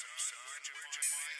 son. We're just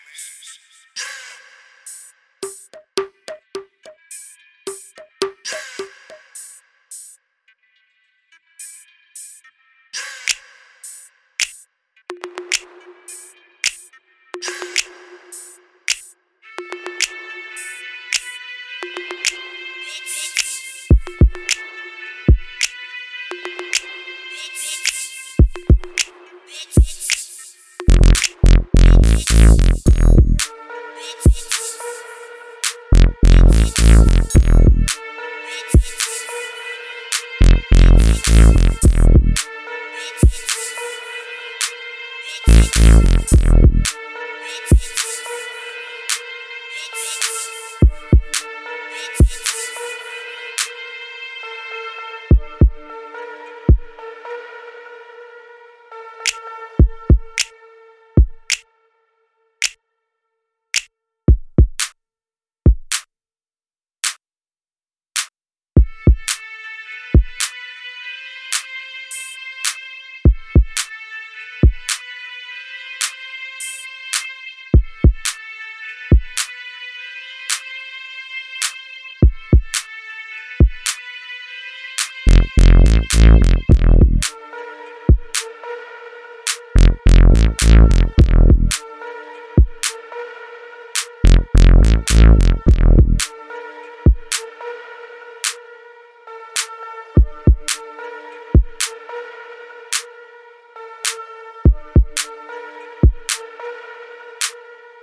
Thank you. You